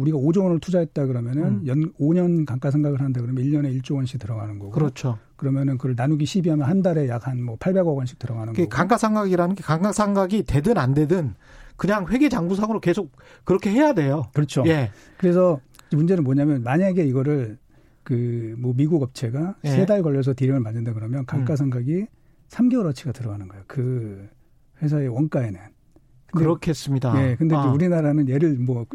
우리가 5조 원을 투자했다 그러면은 음. 연 5년 감가상각을 한다 그러면 1년에 1조 원씩 들어가는 거고. 그렇죠. 그러면은 그걸 나누기 12하면 한 달에 약 한 뭐 800억 원씩 들어가는 거고. 감가상각이라는 게 감가상각이 되든 안 되든 그냥 회계 장부상으로 계속 그렇게 해야 돼요. 그렇죠. 예. 그래서 문제는 뭐냐면 만약에 이거를 그 뭐 미국 업체가 예. 세달 걸려서 디램을 만든다 그러면 감가상각이 음. 3개월어치가 들어가는 거예요. 그 회사의 원가에는. 근데, 그렇겠습니다. 예. 근데 아. 우리나라는 예를 뭐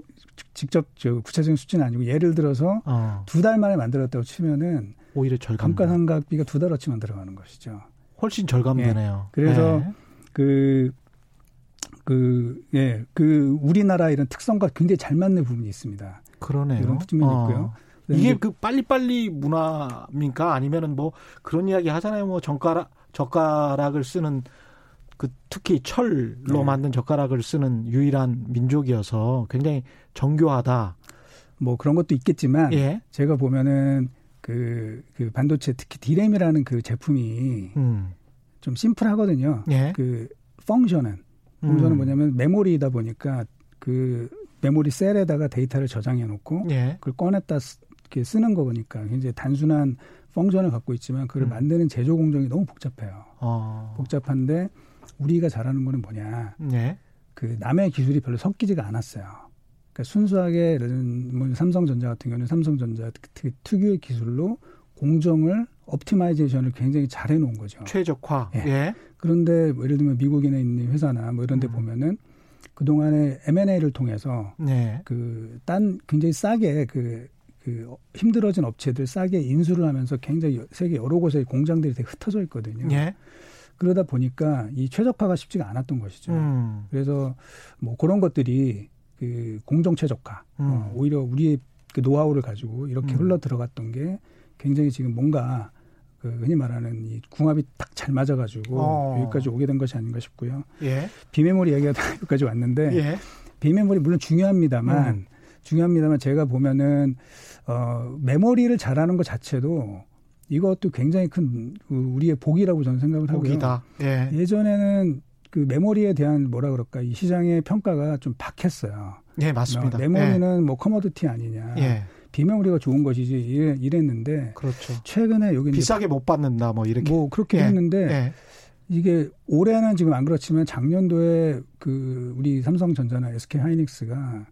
직접 저 구체적인 수치는 아니고 예를 들어서 어. 두달 만에 만들었다고 치면은 오히려 절감. 감가상각비가 두 달어치만 들어가는 것이죠. 훨씬 절감되네요. 예. 그래서 네. 그, 그, 예, 그 우리나라 이런 특성과 굉장히 잘 맞는 부분이 있습니다. 그러네요. 이런 측면이 어. 있고요. 이게 그 빨리빨리 문화입니까? 아니면은 뭐 그런 이야기 하잖아요. 뭐 젓가락, 젓가락을 쓰는 그 특히 철로 네. 만든 젓가락을 쓰는 유일한 민족이어서 굉장히 정교하다. 뭐 그런 것도 있겠지만 예. 제가 보면은 그, 그 반도체 특히 디램이라는 그 제품이 음. 좀 심플하거든요. 예. 그 펑션은 펑션은 음. 뭐냐면 메모리이다 보니까 그 메모리 셀에다가 데이터를 저장해 놓고 예. 그걸 꺼냈다 쓰, 이렇게 쓰는 거 보니까 굉장히 단순한 function을 갖고 있지만 그걸 음. 만드는 제조 공정이 너무 복잡해요. 어. 복잡한데 우리가 잘하는 거는 뭐냐? 네. 그 남의 기술이 별로 섞이지가 않았어요. 그러니까 순수하게 뭐 삼성전자 같은 경우는 삼성전자 특유의 기술로 공정을 optimization을 굉장히 잘 해놓은 거죠. 최적화. 예. 예. 그런데 뭐 예를 들면 미국에 있는 회사나 뭐 이런 데 음. 보면은 그 동안에 M&A를 통해서 네. 그딴 굉장히 싸게 그, 그 힘들어진 업체들 싸게 인수를 하면서 굉장히 세계 여러 곳에 공장들이 되게 흩어져 있거든요. 예. 그러다 보니까 이 최적화가 쉽지가 않았던 것이죠. 음. 그래서 뭐 그런 것들이 그 공정 최적화, 음. 어, 오히려 우리의 그 노하우를 가지고 이렇게 음. 흘러 들어갔던 게 굉장히 지금 뭔가 그 흔히 말하는 이 궁합이 딱 잘 맞아가지고 어. 여기까지 오게 된 것이 아닌가 싶고요. 예. 비메모리 얘기가 [laughs] 여기까지 왔는데 예. 비메모리 물론 중요합니다만 음. 중요합니다만 제가 보면은 어 메모리를 잘하는 것 자체도 이것도 굉장히 큰그 우리의 복이라고 저는 생각을 하고요. 복이다. 예. 예전에는 그 메모리에 대한 뭐라 그럴까 이 시장의 평가가 좀 박했어요. 예, 맞습니다. 메모리는 예. 뭐 커머디티 아니냐. 예. 비메모리가 좋은 것이지 이랬 는데 그렇죠. 최근에 여기 비싸게 못 받는다 뭐 이렇게 뭐 그렇게 예. 했는데 예. 이게 올해는 지금 안 그렇지만 작년도에 그 우리 삼성전자나 SK 하이닉스가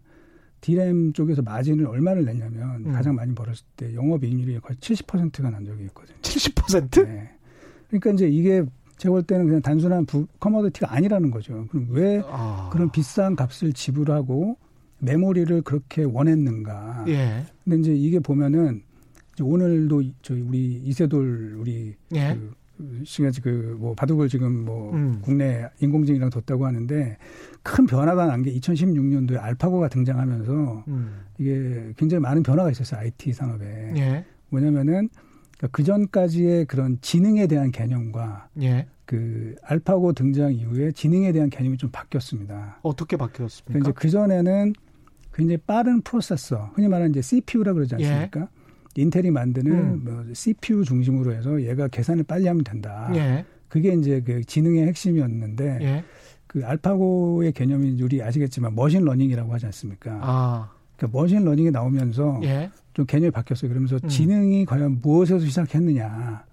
디램 쪽에서 마진을 얼마를 냈냐면 음. 가장 많이 벌었을 때 영업이익률이 거의 70%가 난 적이 있거든요. 70%? 네. 그러니까 이제 이게 제가 볼 때는 그냥 단순한 부, 커머디티가 아니라는 거죠. 그럼 왜 아. 그런 비싼 값을 지불하고 메모리를 그렇게 원했는가? 예. 근데 이제 이게 보면은 이제 오늘도 저희 우리 이세돌 우리 예. 그 시가지 그뭐 바둑을 지금 뭐 음. 국내 인공지능이랑 뒀다고 하는데 큰 변화가 난 게 2016년도에 알파고가 등장하면서 음. 이게 굉장히 많은 변화가 있었어요 IT 산업에 예. 뭐냐면은 그러니까 그 전까지의 그런 지능에 대한 개념과 예. 그 알파고 등장 이후에 지능에 대한 개념이 좀 바뀌었습니다. 어떻게 바뀌었습니까? 그러니까 이제 그 전에는 굉장히 빠른 프로세서, 흔히 말하는 이제 CPU라 그러지 예. 않습니까? 예. 인텔이 만드는 음. 뭐 CPU 중심으로 해서 얘가 계산을 빨리 하면 된다. 예. 그게 이제 그 지능의 핵심이었는데 예. 그 알파고의 개념이 우리 아시겠지만 machine learning이라고 하지 않습니까? 아. 그러니까 machine learning이 나오면서 예. 좀 개념이 바뀌었어요. 그러면서 음. 지능이 과연 무엇에서 시작했느냐.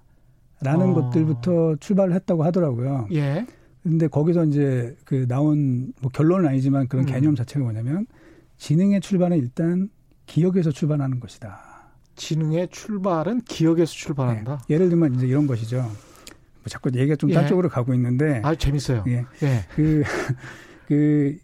라는 어. 것들부터 출발을 했다고 하더라고요. 예. 근데 거기서 이제 그 나온 뭐 결론은 아니지만 그런 음. 개념 자체가 뭐냐면 지능의 출발은 일단 기억에서 출발하는 것이다. 지능의 출발은 기억에서 출발한다. 네. 예를 들면 이제 이런 것이죠. 뭐 자꾸 얘기가 좀딴 쪽으로 예. 가고 있는데. 아 재밌어요. 예. 예. 그, 그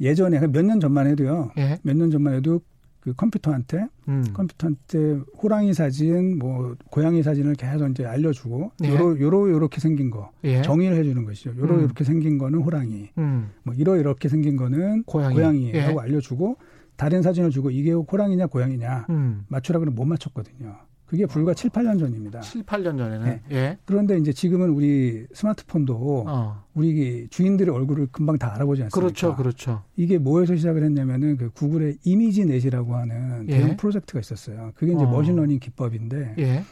예전에 몇 년 전만 해도요. 예. 몇년 전만 해도 그 컴퓨터한테 음. 컴퓨터한테 호랑이 사진, 뭐 고양이 사진을 계속 이제 알려주고 예. 요러 요러 요렇게 생긴 거 예. 정의를 해주는 것이죠. 요러 음. 요렇게 생긴 거는 호랑이, 음. 뭐 이러 이렇게 생긴 거는 고양이, 고양이라고 예. 알려주고 다른 사진을 주고 이게 호랑이냐 고양이냐 음. 맞추라 그러면 못 맞췄거든요. 그게 불과 어. 7, 8년 전입니다. 7, 8년 전에는. 네. 예. 그런데 이제 지금은 우리 스마트폰도 어. 우리 주인들의 얼굴을 금방 다 알아보지 않습니까? 그렇죠, 그렇죠. 이게 뭐에서 시작을 했냐면은 그 구글의 ImageNet이라고 하는 예. 대형 프로젝트가 있었어요. 그게 이제 어. machine learning 기법인데 예.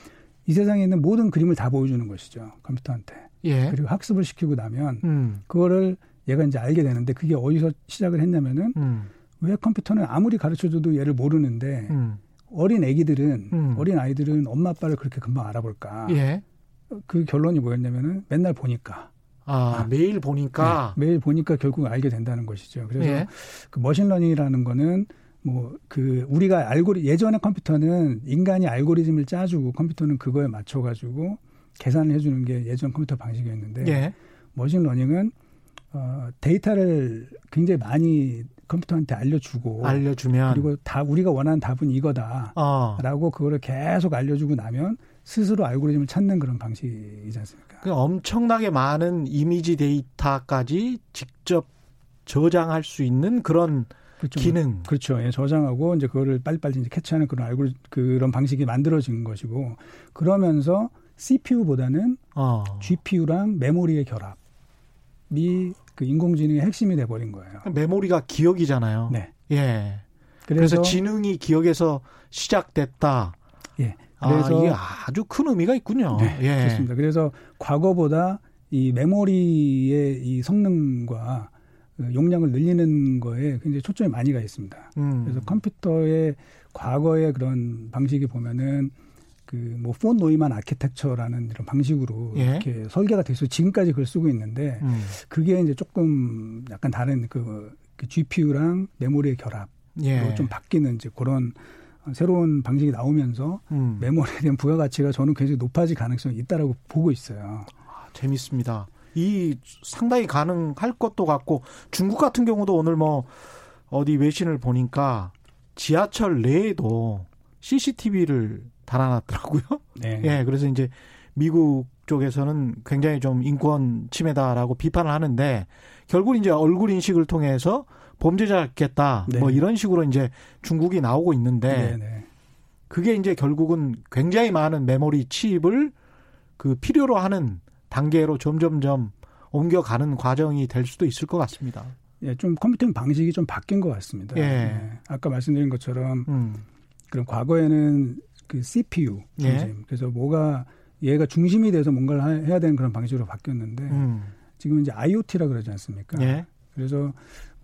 이 세상에 있는 모든 그림을 다 보여주는 것이죠 컴퓨터한테. 예. 그리고 학습을 시키고 나면 음. 그거를 얘가 이제 알게 되는데 그게 어디서 시작을 했냐면은 음. 왜 컴퓨터는 아무리 가르쳐줘도 얘를 모르는데 음. 어린 애기들은 음. 어린 아이들은 엄마 아빠를 그렇게 금방 알아볼까? 예. 그 결론이 뭐였냐면은 맨날 보니까. 아, 아 매일 보니까 네, 매일 보니까 결국 알게 된다는 것이죠. 그래서 예. 그 machine learning이라는 거는 뭐 그 우리가 알고리 예전에 컴퓨터는 인간이 알고리즘을 짜주고 컴퓨터는 그거에 맞춰 가지고 계산을 해주는 게 예전 컴퓨터 방식이었는데 예. machine learning은 어 데이터를 굉장히 많이 컴퓨터한테 알려주고 알려주면 그리고 다 우리가 원하는 답은 이거다라고 어. 그거를 계속 알려주고 나면 스스로 알고리즘을 찾는 그런 방식이지 않습니까? 그 엄청나게 많은 이미지 데이터까지 직접 저장할 수 있는 그런 그렇죠. 기능. 그렇죠. 예, 저장하고 이제 그거를 빨리빨리 이제 catch하는 그런 알고리 그런 방식이 만들어진 것이고 그러면서 CPU보다는 어. GPU랑 메모리의 결합이 그 인공지능의 핵심이 돼버린 거예요. 메모리가 기억이잖아요. 네. 예. 그래서, 그래서 지능이 기억에서 시작됐다. 예. 아, 그래서 아, 이게 아주 큰 의미가 있군요. 네, 예. 그렇습니다. 그래서 과거보다 이 메모리의 이 성능과 그 용량을 늘리는 거에 굉장히 초점이 많이 가 있습니다. 음. 그래서 컴퓨터의 과거의 그런 방식이 보면은 그뭐 폰 노이만 아키텍처라는 이런 방식으로 예. 이렇게 설계가 돼서 지금까지 그걸 쓰고 있는데 음. 그게 이제 조금 약간 다른 그, 그 GPU랑 메모리의 결합으로 예. 좀 바뀌는 이제 그런 새로운 방식이 나오면서 음. 메모리에 대한 부가가치가 저는 굉장히 높아질 가능성이 있다라고 보고 있어요. 아, 재밌습니다. 이 상당히 가능할 것도 같고 중국 같은 경우도 오늘 뭐 어디 외신을 보니까 지하철 내에도 CCTV를 달아놨더라고요. 네. [laughs] 예, 그래서 이제 미국 쪽에서는 굉장히 좀 인권 침해다라고 비판을 하는데 결국 이제 얼굴 인식을 통해서 범죄자겠다 네. 뭐 이런 식으로 이제 중국이 나오고 있는데 네, 네. 그게 이제 결국은 굉장히 많은 메모리 칩을 그 필요로 하는 단계로 점점점 옮겨가는 과정이 될 수도 있을 것 같습니다. 예, 좀 컴퓨팅 방식이 좀 바뀐 것 같습니다. 예. 예. 아까 말씀드린 것처럼 음. 그럼 과거에는 그 CPU 중심. 예. 그래서 뭐가 얘가 중심이 돼서 뭔가를 해야 되는 그런 방식으로 바뀌었는데 음. 지금 이제 IoT라 그러지 않습니까? 예. 그래서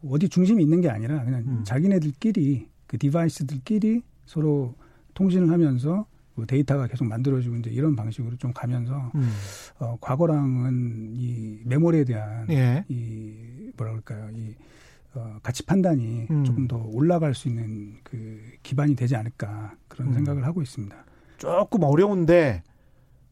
어디 중심이 있는 게 아니라 그냥 음. 자기네들끼리 그 디바이스들끼리 서로 통신을 하면서 그 데이터가 계속 만들어지고 이제 이런 방식으로 좀 가면서 음. 어, 과거랑은 이 메모리에 대한 예. 이 뭐라 그럴까요 이 어, 가치 판단이 음. 조금 더 올라갈 수 있는 그 기반이 되지 않을까 그런 음. 생각을 하고 있습니다. 조금 어려운데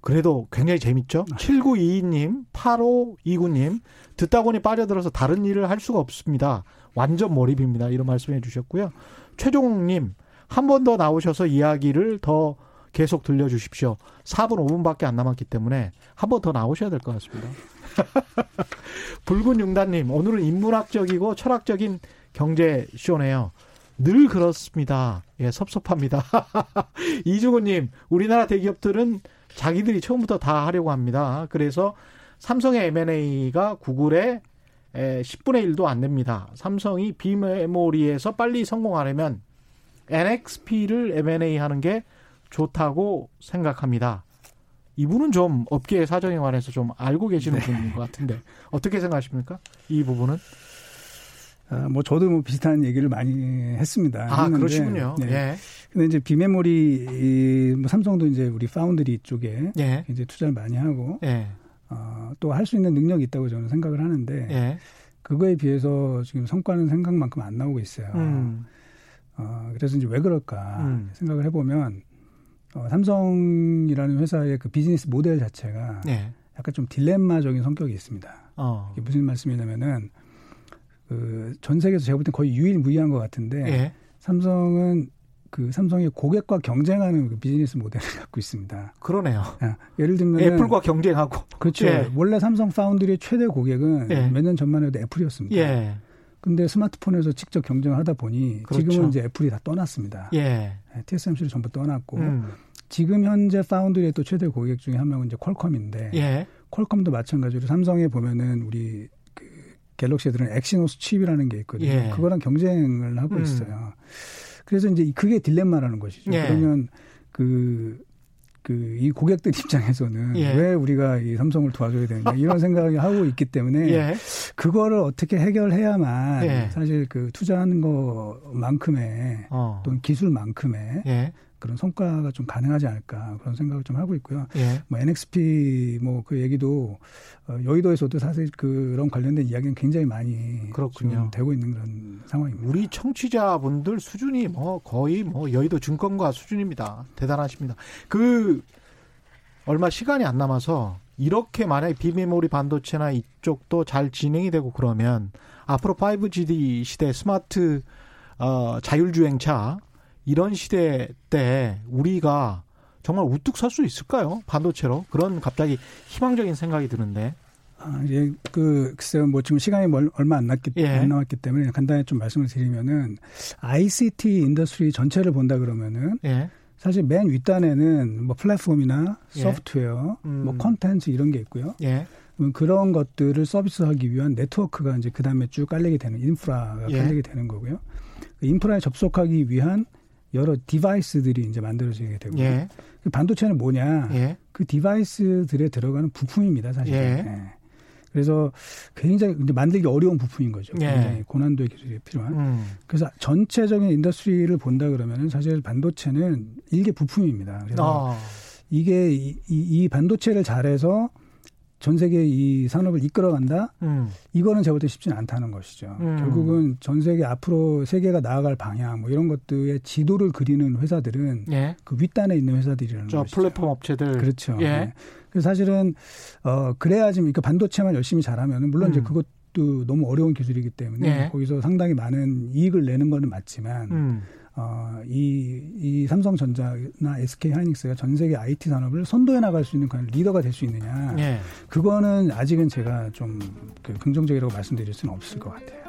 그래도 굉장히 재밌죠. 7922님, 8529님, 듣다 보니 빠져들어서 다른 일을 할 수가 없습니다. 완전 몰입입니다. 이런 말씀해 주셨고요. 최종님, 한 번 더 나오셔서 이야기를 더 계속 들려주십시오. 4분 5분밖에 안 남았기 때문에 한 번 더 나오셔야 될 것 같습니다. [laughs] 붉은 융단님, 오늘은 인문학적이고 철학적인 경제 쇼네요. 늘 그렇습니다. 예, 섭섭합니다. [laughs] 이주구님, 우리나라 대기업들은 자기들이 처음부터 다 하려고 합니다. 그래서 삼성의 M&A가 구글의 10분의 1도 안 됩니다. 삼성이 비메모리에서 빨리 성공하려면 NXP를 M&A 하는 게 좋다고 생각합니다. 이분은 좀 업계 사정에 관해서 좀 알고 계시는 네. 분인 것 같은데 어떻게 생각하십니까? 이 부분은? 아, 뭐 저도 뭐 비슷한 얘기를 많이 했습니다. 아 했는데, 그러시군요. 네. 예. 근데 이제 비메모리 뭐 삼성도 이제 우리 파운드리 쪽에 예. 이제 투자를 많이 하고 예. 어, 또 할 수 있는 능력이 있다고 저는 생각을 하는데 예. 그거에 비해서 지금 성과는 생각만큼 안 나오고 있어요. 음. 어, 그래서 이제 왜 그럴까 음. 생각을 해보면 어, 삼성이라는 회사의 그 비즈니스 모델 자체가 예. 약간 좀 딜레마적인 성격이 있습니다. 어. 이게 무슨 말씀이냐면은 그 전 세계에서 제가 볼때 거의 유일무이한 것 같은데 예. 삼성은 그 삼성의 고객과 경쟁하는 그 비즈니스 모델을 [laughs] 갖고 있습니다. 그러네요. 예, 예를 들면 애플과 경쟁하고 그렇죠. 예. 원래 삼성 foundry의 최대 고객은 예. 몇년 전만 해도 애플이었습니다. 예. 근데 스마트폰에서 직접 경쟁을 하다 보니 그렇죠. 지금은 이제 애플이 다 떠났습니다. 예. TSMC를 전부 떠났고 음. 지금 현재 foundry의 또 최대 고객 중에 한 명은 이제 퀄컴인데 예. 퀄컴도 마찬가지로 삼성에 보면은 우리 그 갤럭시 애들은 엑시노스 칩이라는 게 있거든요. 예. 그거랑 경쟁을 하고 음. 있어요. 그래서 이제 그게 딜레마라는 것이죠. 예. 그러면 그, 그, 이 고객들 [laughs] 입장에서는 예. 왜 우리가 이 삼성을 도와줘야 되느냐 [laughs] 이런 생각을 하고 있기 때문에 예. 그거를 어떻게 해결해야만 예. 사실 그 투자하는 것만큼의 어. 또는 기술만큼의 예. 그런 성과가 좀 가능하지 않을까 그런 생각을 좀 하고 있고요. 예. 뭐 NXP 뭐 그 얘기도 어, 여의도에서도 사실 그런 관련된 이야기는 굉장히 많이 그렇군요. 되고 있는 그런 상황입니다. 우리 청취자분들 수준이 뭐 거의 뭐 여의도 증권가 수준입니다. 대단하십니다. 그 얼마 시간이 안 남아서 이렇게 만약에 비메모리 반도체나 이쪽도 잘 진행이 되고 그러면 앞으로 5G 시대 스마트 어, 자율주행차 이런 시대 때 우리가 정말 우뚝 설 수 있을까요? 반도체로 그런 갑자기 희망적인 생각이 드는데. 아, 예, 그, 글쎄요, 뭐 지금 시간이 멀, 얼마 안 남기, 예. 안 남았기 때문에 간단히 좀 말씀을 드리면은 ICT industry 전체를 본다 그러면은 예. 사실 맨 윗단에는 뭐 플랫폼이나 예. 소프트웨어, 예. 음. 뭐 컨텐츠 이런 게 있고요. 예. 그런 것들을 서비스하기 위한 네트워크가 이제 그 다음에 쭉 깔리게 되는 인프라가 예. 깔리게 되는 거고요. 그 인프라에 접속하기 위한 여러 device들이 이제 만들어지게 되고 예. 그 반도체는 뭐냐 예. 그 device들에 들어가는 부품입니다 사실. 예. 예. 그래서 굉장히 이제 만들기 어려운 부품인 거죠. 예. 굉장히 고난도의 기술이 필요한. 음. 그래서 전체적인 industry를 본다 그러면은 사실 반도체는 일개 부품입니다. 그래서 아. 이게 이, 이 반도체를 잘해서 전 세계 이 산업을 이끌어간다. 음. 이거는 제가 볼 때 쉽지는 않다는 것이죠. 음. 결국은 전 세계 앞으로 세계가 나아갈 방향 뭐 이런 것들의 지도를 그리는 회사들은 예. 그 윗단에 있는 회사들이라는 거죠. 플랫폼 업체들. 그렇죠. 예. 네. 그래서 사실은 어 그래야지 그러니까 반도체만 열심히 잘하면은 물론 음. 이제 그것 도 너무 어려운 기술이기 때문에 예. 거기서 상당히 많은 이익을 내는 거는 맞지만. 음. 어, 이, 이 삼성전자나 SK 하이닉스가 전 세계 IT 산업을 선도해 나갈 수 있는 그런 리더가 될 수 있느냐. 예. 그거는 아직은 제가 좀 그 긍정적이라고 말씀드릴 수는 없을 것 같아요.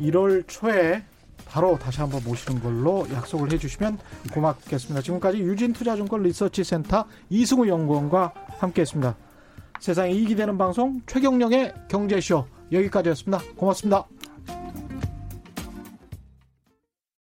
1월 초에 바로 다시 한번 모시는 걸로 약속을 해주시면 고맙겠습니다. 지금까지 유진투자증권 리서치센터 이승우 연구원과 함께했습니다. 세상에 이익이 되는 방송 최경령의 경제쇼 여기까지였습니다. 고맙습니다.